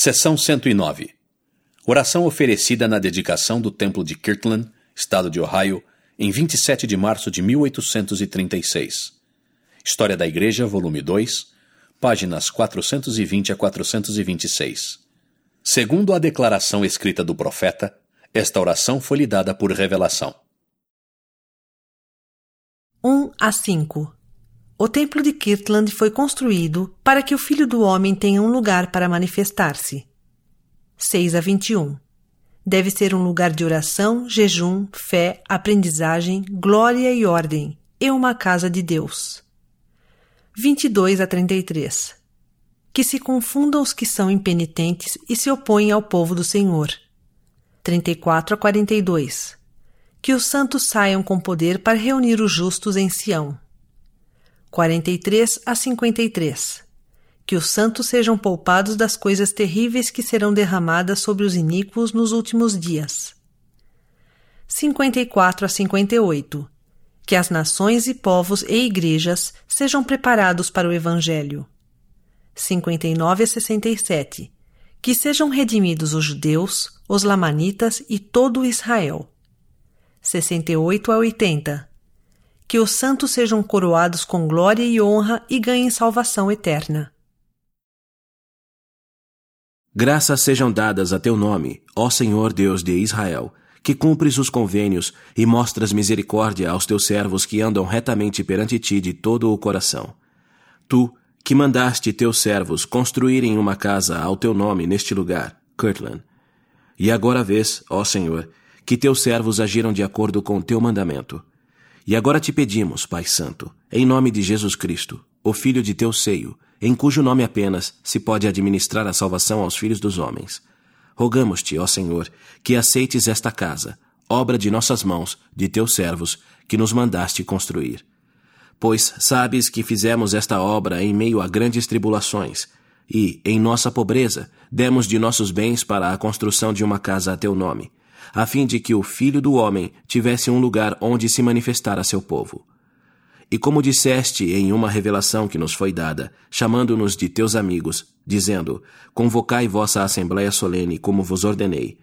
Seção 109. Oração oferecida na dedicação do Templo de Kirtland, Estado de Ohio, em 27 de março de 1836. História da Igreja, volume 2, páginas 420 a 426. Segundo a declaração escrita do profeta, esta oração foi lhe dada por revelação. 1 a 5 O templo de Kirtland foi construído para que o Filho do Homem tenha um lugar para manifestar-se. 6 a 21 Deve ser um lugar de oração, jejum, fé, aprendizagem, glória e ordem, e uma casa de Deus. 22 a 33 Que se confundam os que são impenitentes e se opõem ao povo do Senhor. 34 a 42 Que os santos saiam com poder para reunir os justos em Sião. 43 a 53 Que os santos sejam poupados das coisas terríveis que serão derramadas sobre os iníquos nos últimos dias. 54 a 58 Que as nações e povos e igrejas sejam preparados para o Evangelho. 59 a 67 que sejam redimidos os judeus, os lamanitas e todo Israel. 68 a 80. Que os santos sejam coroados com glória e honra e ganhem salvação eterna. Graças sejam dadas a teu nome, ó Senhor Deus de Israel, que cumpres os convênios e mostras misericórdia aos teus servos que andam retamente perante ti de todo o coração. Tu, que mandaste teus servos construírem uma casa ao teu nome neste lugar, Kirtland. E agora vês, ó Senhor, que teus servos agiram de acordo com teu mandamento. E agora te pedimos, Pai Santo, em nome de Jesus Cristo, o Filho de teu seio, em cujo nome apenas se pode administrar a salvação aos filhos dos homens. Rogamos-te, ó Senhor, que aceites esta casa, obra de nossas mãos, de teus servos, que nos mandaste construir pois sabes que fizemos esta obra em meio a grandes tribulações, e, em nossa pobreza, demos de nossos bens para a construção de uma casa a teu nome, a fim de que o Filho do Homem tivesse um lugar onde se manifestar a seu povo. E como disseste em uma revelação que nos foi dada, chamando-nos de teus amigos, dizendo: Convocai vossa assembléia solene, como vos ordenei.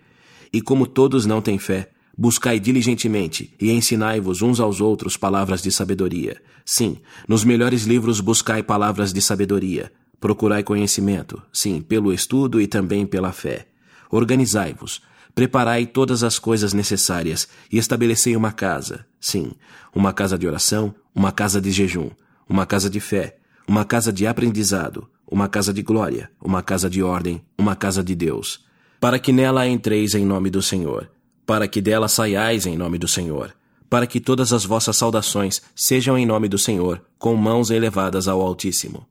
E como todos não têm fé, Buscai diligentemente e ensinai-vos uns aos outros palavras de sabedoria. Sim, nos melhores livros buscai palavras de sabedoria. Procurai conhecimento, sim, pelo estudo e também pela fé. Organizai-vos, preparai todas as coisas necessárias e estabelecei uma casa, sim, uma casa de oração, uma casa de jejum, uma casa de fé, uma casa de aprendizado, uma casa de glória, uma casa de ordem, uma casa de Deus, para que nela entreis em nome do Senhor. Para que dela saiais em nome do Senhor, para que todas as vossas saudações sejam em nome do Senhor, com mãos elevadas ao Altíssimo.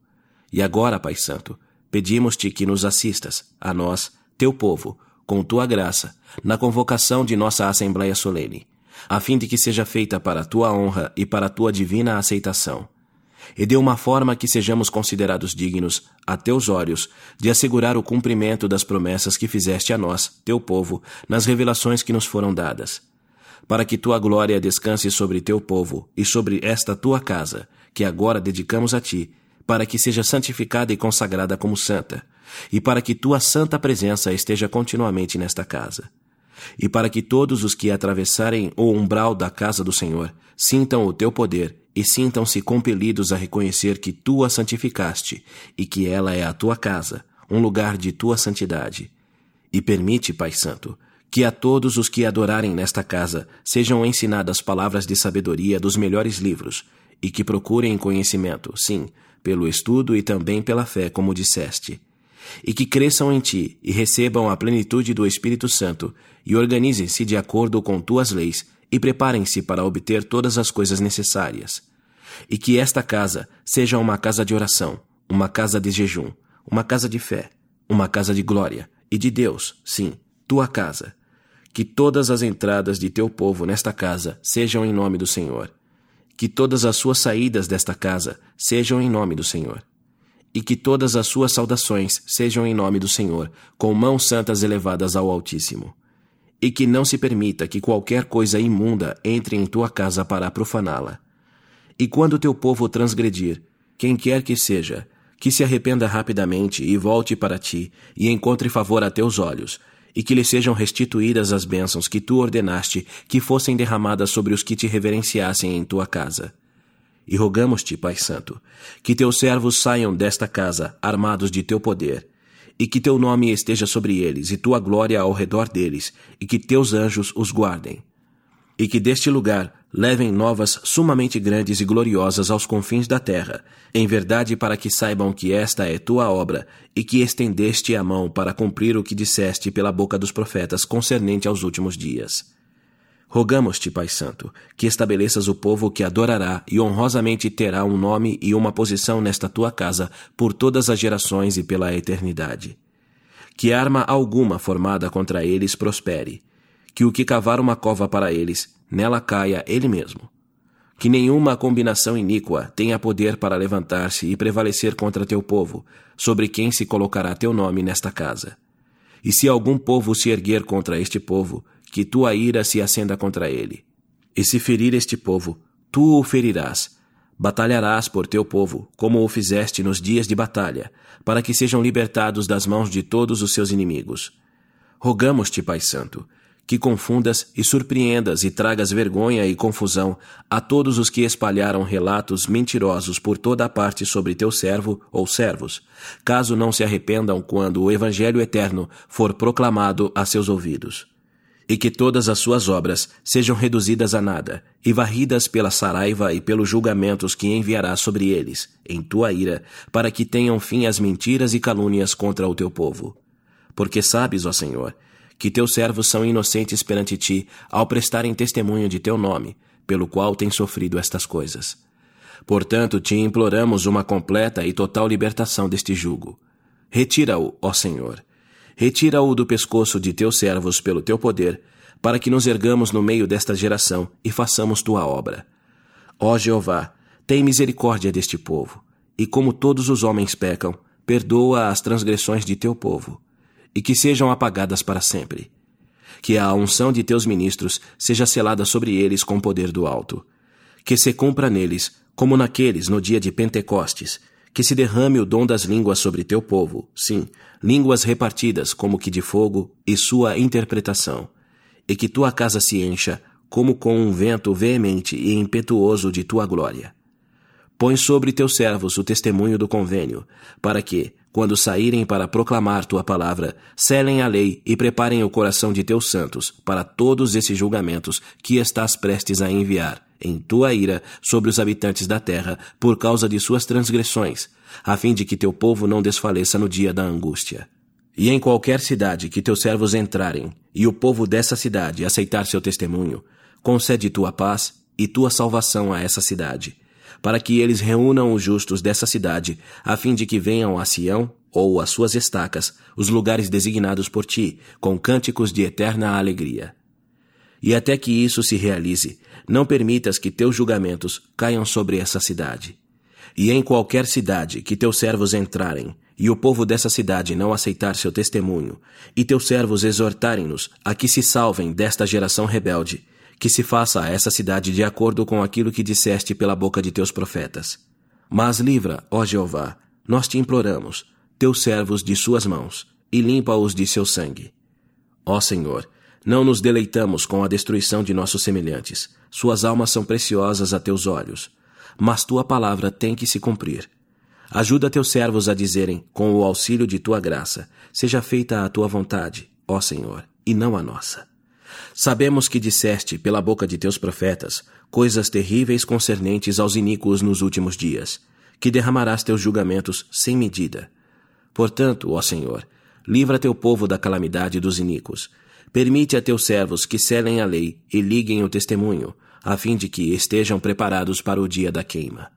E agora, Pai Santo, pedimos-te que nos assistas, a nós, teu povo, com tua graça, na convocação de nossa Assembleia Solene, a fim de que seja feita para a tua honra e para a tua divina aceitação e de uma forma que sejamos considerados dignos, a teus olhos, de assegurar o cumprimento das promessas que fizeste a nós, teu povo, nas revelações que nos foram dadas. Para que tua glória descanse sobre teu povo e sobre esta tua casa, que agora dedicamos a ti, para que seja santificada e consagrada como santa, e para que tua santa presença esteja continuamente nesta casa e para que todos os que atravessarem o umbral da casa do Senhor sintam o teu poder e sintam-se compelidos a reconhecer que tu a santificaste e que ela é a tua casa, um lugar de tua santidade. E permite, Pai Santo, que a todos os que adorarem nesta casa sejam ensinadas palavras de sabedoria dos melhores livros e que procurem conhecimento, sim, pelo estudo e também pela fé, como disseste e que cresçam em ti e recebam a plenitude do Espírito Santo e organizem-se de acordo com tuas leis e preparem-se para obter todas as coisas necessárias. E que esta casa seja uma casa de oração, uma casa de jejum, uma casa de fé, uma casa de glória e de Deus, sim, tua casa. Que todas as entradas de teu povo nesta casa sejam em nome do Senhor. Que todas as suas saídas desta casa sejam em nome do Senhor e que todas as suas saudações sejam em nome do Senhor, com mãos santas elevadas ao Altíssimo. E que não se permita que qualquer coisa imunda entre em tua casa para profaná-la. E quando teu povo transgredir, quem quer que seja, que se arrependa rapidamente e volte para ti, e encontre favor a teus olhos, e que lhe sejam restituídas as bênçãos que tu ordenaste que fossem derramadas sobre os que te reverenciassem em tua casa. E rogamos-te, Pai Santo, que teus servos saiam desta casa armados de teu poder, e que teu nome esteja sobre eles e tua glória ao redor deles, e que teus anjos os guardem. E que deste lugar levem novas sumamente grandes e gloriosas aos confins da terra, em verdade para que saibam que esta é tua obra, e que estendeste a mão para cumprir o que disseste pela boca dos profetas concernente aos últimos dias. Rogamos-te, Pai Santo, que estabeleças o povo que adorará e honrosamente terá um nome e uma posição nesta tua casa por todas as gerações e pela eternidade. Que arma alguma formada contra eles prospere, que o que cavar uma cova para eles nela caia ele mesmo. Que nenhuma combinação iníqua tenha poder para levantar-se e prevalecer contra teu povo, sobre quem se colocará teu nome nesta casa. E se algum povo se erguer contra este povo, que tua ira se acenda contra ele. E se ferir este povo, tu o ferirás. Batalharás por teu povo, como o fizeste nos dias de batalha, para que sejam libertados das mãos de todos os seus inimigos. Rogamos-te, Pai Santo, que confundas e surpreendas e tragas vergonha e confusão a todos os que espalharam relatos mentirosos por toda a parte sobre teu servo ou servos, caso não se arrependam quando o Evangelho eterno for proclamado a seus ouvidos. E que todas as suas obras sejam reduzidas a nada, e varridas pela saraiva e pelos julgamentos que enviarás sobre eles, em tua ira, para que tenham fim as mentiras e calúnias contra o teu povo. Porque sabes, ó Senhor, que teus servos são inocentes perante ti ao prestarem testemunho de teu nome, pelo qual tens sofrido estas coisas. Portanto, te imploramos uma completa e total libertação deste jugo. Retira-o, ó Senhor. Retira-o do pescoço de teus servos pelo teu poder, para que nos ergamos no meio desta geração e façamos tua obra. Ó Jeová, tem misericórdia deste povo, e como todos os homens pecam, perdoa as transgressões de teu povo e que sejam apagadas para sempre. Que a unção de teus ministros seja selada sobre eles com poder do alto. Que se cumpra neles, como naqueles no dia de Pentecostes, que se derrame o dom das línguas sobre teu povo, sim, línguas repartidas como que de fogo, e sua interpretação, e que tua casa se encha, como com um vento veemente e impetuoso de tua glória. Põe sobre teus servos o testemunho do convênio, para que, quando saírem para proclamar tua palavra, selem a lei e preparem o coração de teus santos para todos esses julgamentos que estás prestes a enviar, em tua ira, sobre os habitantes da terra, por causa de suas transgressões, a fim de que teu povo não desfaleça no dia da angústia. E em qualquer cidade que teus servos entrarem, e o povo dessa cidade aceitar seu testemunho, concede tua paz e tua salvação a essa cidade para que eles reúnam os justos dessa cidade, a fim de que venham a Sião, ou às suas estacas, os lugares designados por ti, com cânticos de eterna alegria. E até que isso se realize, não permitas que teus julgamentos caiam sobre essa cidade. E em qualquer cidade que teus servos entrarem, e o povo dessa cidade não aceitar seu testemunho, e teus servos exortarem-nos a que se salvem desta geração rebelde, que se faça a essa cidade de acordo com aquilo que disseste pela boca de teus profetas. Mas livra, ó Jeová, nós te imploramos, teus servos de suas mãos, e limpa-os de seu sangue. Ó Senhor, não nos deleitamos com a destruição de nossos semelhantes, suas almas são preciosas a teus olhos, mas tua palavra tem que se cumprir. Ajuda teus servos a dizerem, com o auxílio de tua graça, seja feita a tua vontade, ó Senhor, e não a nossa. Sabemos que disseste, pela boca de teus profetas, coisas terríveis concernentes aos iníquos nos últimos dias, que derramarás teus julgamentos sem medida. Portanto, ó Senhor, livra teu povo da calamidade dos iníquos. Permite a teus servos que selem a lei e liguem o testemunho, a fim de que estejam preparados para o dia da queima.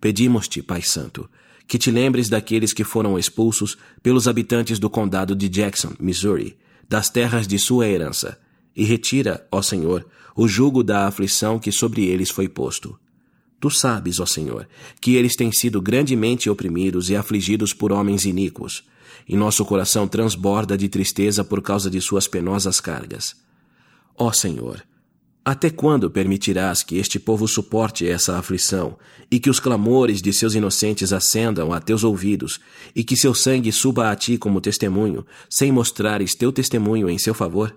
Pedimos-te, Pai Santo, que te lembres daqueles que foram expulsos pelos habitantes do condado de Jackson, Missouri, das terras de sua herança, e retira, ó Senhor, o jugo da aflição que sobre eles foi posto. Tu sabes, ó Senhor, que eles têm sido grandemente oprimidos e afligidos por homens iníquos, e nosso coração transborda de tristeza por causa de suas penosas cargas. Ó Senhor, Até quando permitirás que este povo suporte essa aflição, e que os clamores de seus inocentes ascendam a teus ouvidos, e que seu sangue suba a ti como testemunho, sem mostrares teu testemunho em seu favor?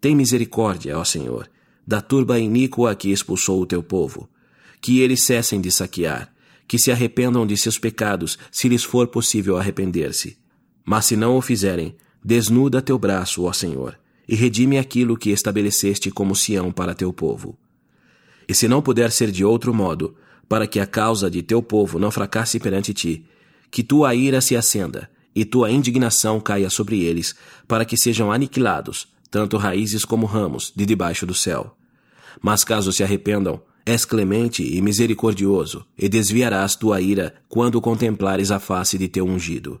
Tem misericórdia, ó Senhor, da turba iníqua que expulsou o teu povo. Que eles cessem de saquear, que se arrependam de seus pecados, se lhes for possível arrepender-se. Mas se não o fizerem, desnuda teu braço, ó Senhor, e redime aquilo que estabeleceste como Sião para teu povo. E se não puder ser de outro modo, para que a causa de teu povo não fracasse perante ti, que tua ira se acenda e tua indignação caia sobre eles, para que sejam aniquilados, tanto raízes como ramos, de debaixo do céu. Mas caso se arrependam, és clemente e misericordioso, e desviarás tua ira quando contemplares a face de teu ungido.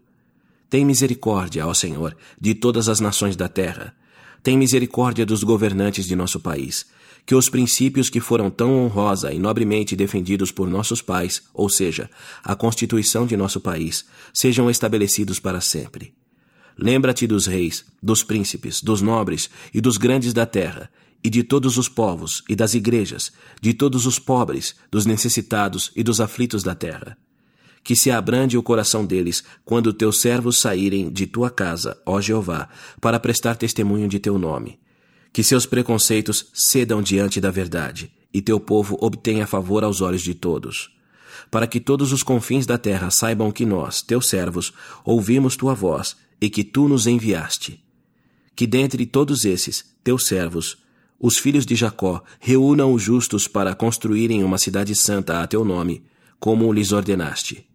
Tem misericórdia, ó Senhor, de todas as nações da terra, tem misericórdia dos governantes de nosso país, que os princípios que foram tão honrosa e nobremente defendidos por nossos pais, ou seja, a Constituição de nosso país, sejam estabelecidos para sempre. Lembra-te dos reis, dos príncipes, dos nobres e dos grandes da terra, e de todos os povos e das igrejas, de todos os pobres, dos necessitados e dos aflitos da terra que se abrande o coração deles quando teus servos saírem de tua casa, ó Jeová, para prestar testemunho de teu nome. Que seus preconceitos cedam diante da verdade, e teu povo obtenha favor aos olhos de todos. Para que todos os confins da terra saibam que nós, teus servos, ouvimos tua voz e que tu nos enviaste. Que dentre todos esses, teus servos, os filhos de Jacó reúnam os justos para construírem uma cidade santa a teu nome, como lhes ordenaste.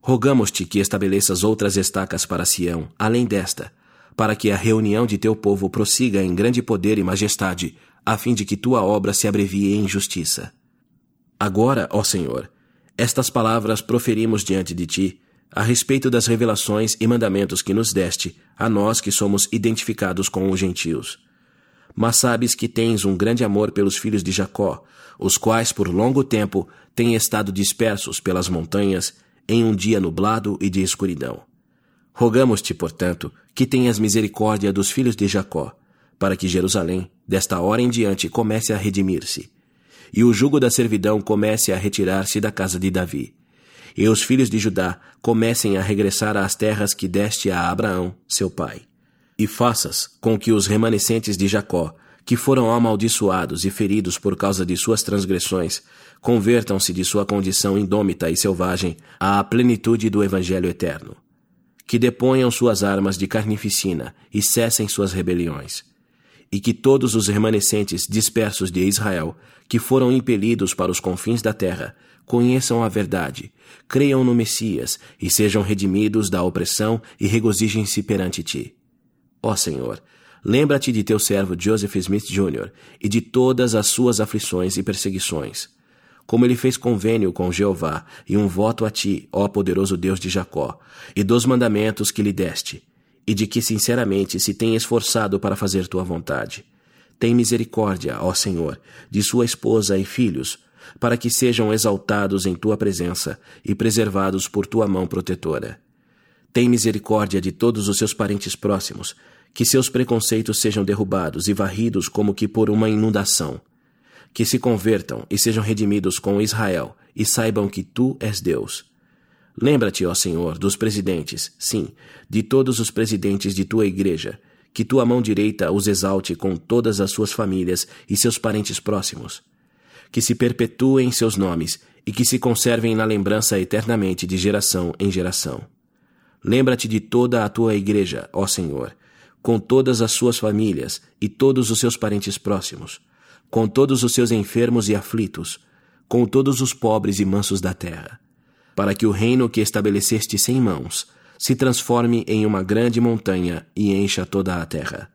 Rogamos-te que estabeleças outras estacas para Sião, além desta, para que a reunião de teu povo prossiga em grande poder e majestade, a fim de que tua obra se abrevie em justiça. Agora, ó Senhor, estas palavras proferimos diante de ti, a respeito das revelações e mandamentos que nos deste, a nós que somos identificados com os gentios. Mas sabes que tens um grande amor pelos filhos de Jacó, os quais por longo tempo têm estado dispersos pelas montanhas em um dia nublado e de escuridão. Rogamos-te, portanto, que tenhas misericórdia dos filhos de Jacó, para que Jerusalém, desta hora em diante, comece a redimir-se, e o jugo da servidão comece a retirar-se da casa de Davi, e os filhos de Judá comecem a regressar às terras que deste a Abraão, seu pai. E faças com que os remanescentes de Jacó, que foram amaldiçoados e feridos por causa de suas transgressões, convertam-se de sua condição indômita e selvagem à plenitude do Evangelho eterno. Que deponham suas armas de carnificina e cessem suas rebeliões. E que todos os remanescentes dispersos de Israel, que foram impelidos para os confins da terra, conheçam a verdade, creiam no Messias e sejam redimidos da opressão e regozijem-se perante ti. Ó Senhor, lembra-te de teu servo Joseph Smith Jr. e de todas as suas aflições e perseguições como ele fez convênio com Jeová e um voto a ti, ó poderoso Deus de Jacó, e dos mandamentos que lhe deste, e de que sinceramente se tem esforçado para fazer tua vontade. Tem misericórdia, ó Senhor, de sua esposa e filhos, para que sejam exaltados em tua presença e preservados por tua mão protetora. Tem misericórdia de todos os seus parentes próximos, que seus preconceitos sejam derrubados e varridos como que por uma inundação que se convertam e sejam redimidos com Israel e saibam que tu és Deus. Lembra-te, ó Senhor, dos presidentes, sim, de todos os presidentes de tua igreja, que tua mão direita os exalte com todas as suas famílias e seus parentes próximos. Que se perpetuem seus nomes e que se conservem na lembrança eternamente de geração em geração. Lembra-te de toda a tua igreja, ó Senhor, com todas as suas famílias e todos os seus parentes próximos com todos os seus enfermos e aflitos, com todos os pobres e mansos da terra, para que o reino que estabeleceste sem mãos se transforme em uma grande montanha e encha toda a terra.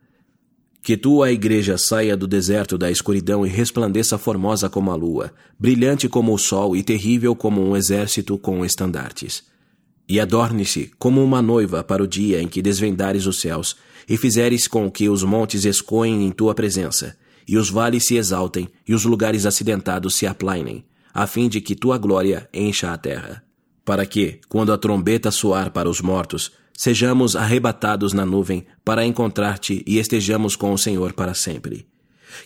Que tua igreja saia do deserto da escuridão e resplandeça formosa como a lua, brilhante como o sol e terrível como um exército com estandartes. E adorne-se como uma noiva para o dia em que desvendares os céus e fizeres com que os montes escoem em tua presença, e os vales se exaltem, e os lugares acidentados se aplainem, a fim de que tua glória encha a terra. Para que, quando a trombeta soar para os mortos, sejamos arrebatados na nuvem para encontrar-te e estejamos com o Senhor para sempre.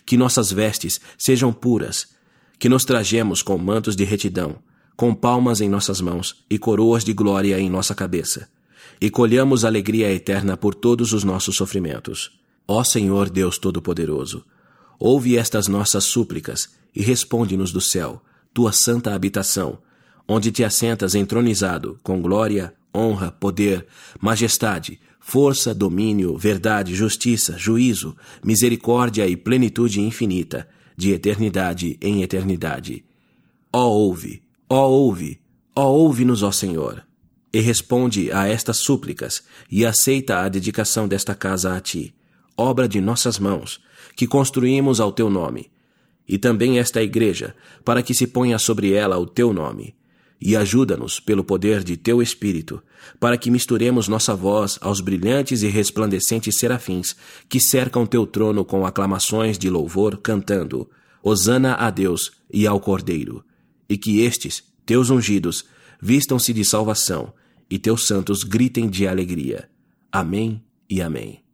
que nossas vestes sejam puras, que nos trajemos com mantos de retidão, com palmas em nossas mãos e coroas de glória em nossa cabeça, e colhamos alegria eterna por todos os nossos sofrimentos. Ó Senhor Deus Todo-Poderoso, ouve estas nossas súplicas e responde-nos do céu, tua santa habitação, onde te assentas entronizado, com glória, honra, poder, majestade, força, domínio, verdade, justiça, juízo, misericórdia e plenitude infinita, de eternidade em eternidade. Ó ouve, ó ouve, ó ouve-nos, ó Senhor, e responde a estas súplicas e aceita a dedicação desta casa a ti, obra de nossas mãos, que construímos ao teu nome, e também esta igreja, para que se ponha sobre ela o teu nome e ajuda-nos pelo poder de teu Espírito, para que misturemos nossa voz aos brilhantes e resplandecentes serafins que cercam teu trono com aclamações de louvor, cantando: Hosana a Deus e ao Cordeiro, e que estes, teus ungidos, vistam-se de salvação, e teus santos gritem de alegria. Amém e Amém.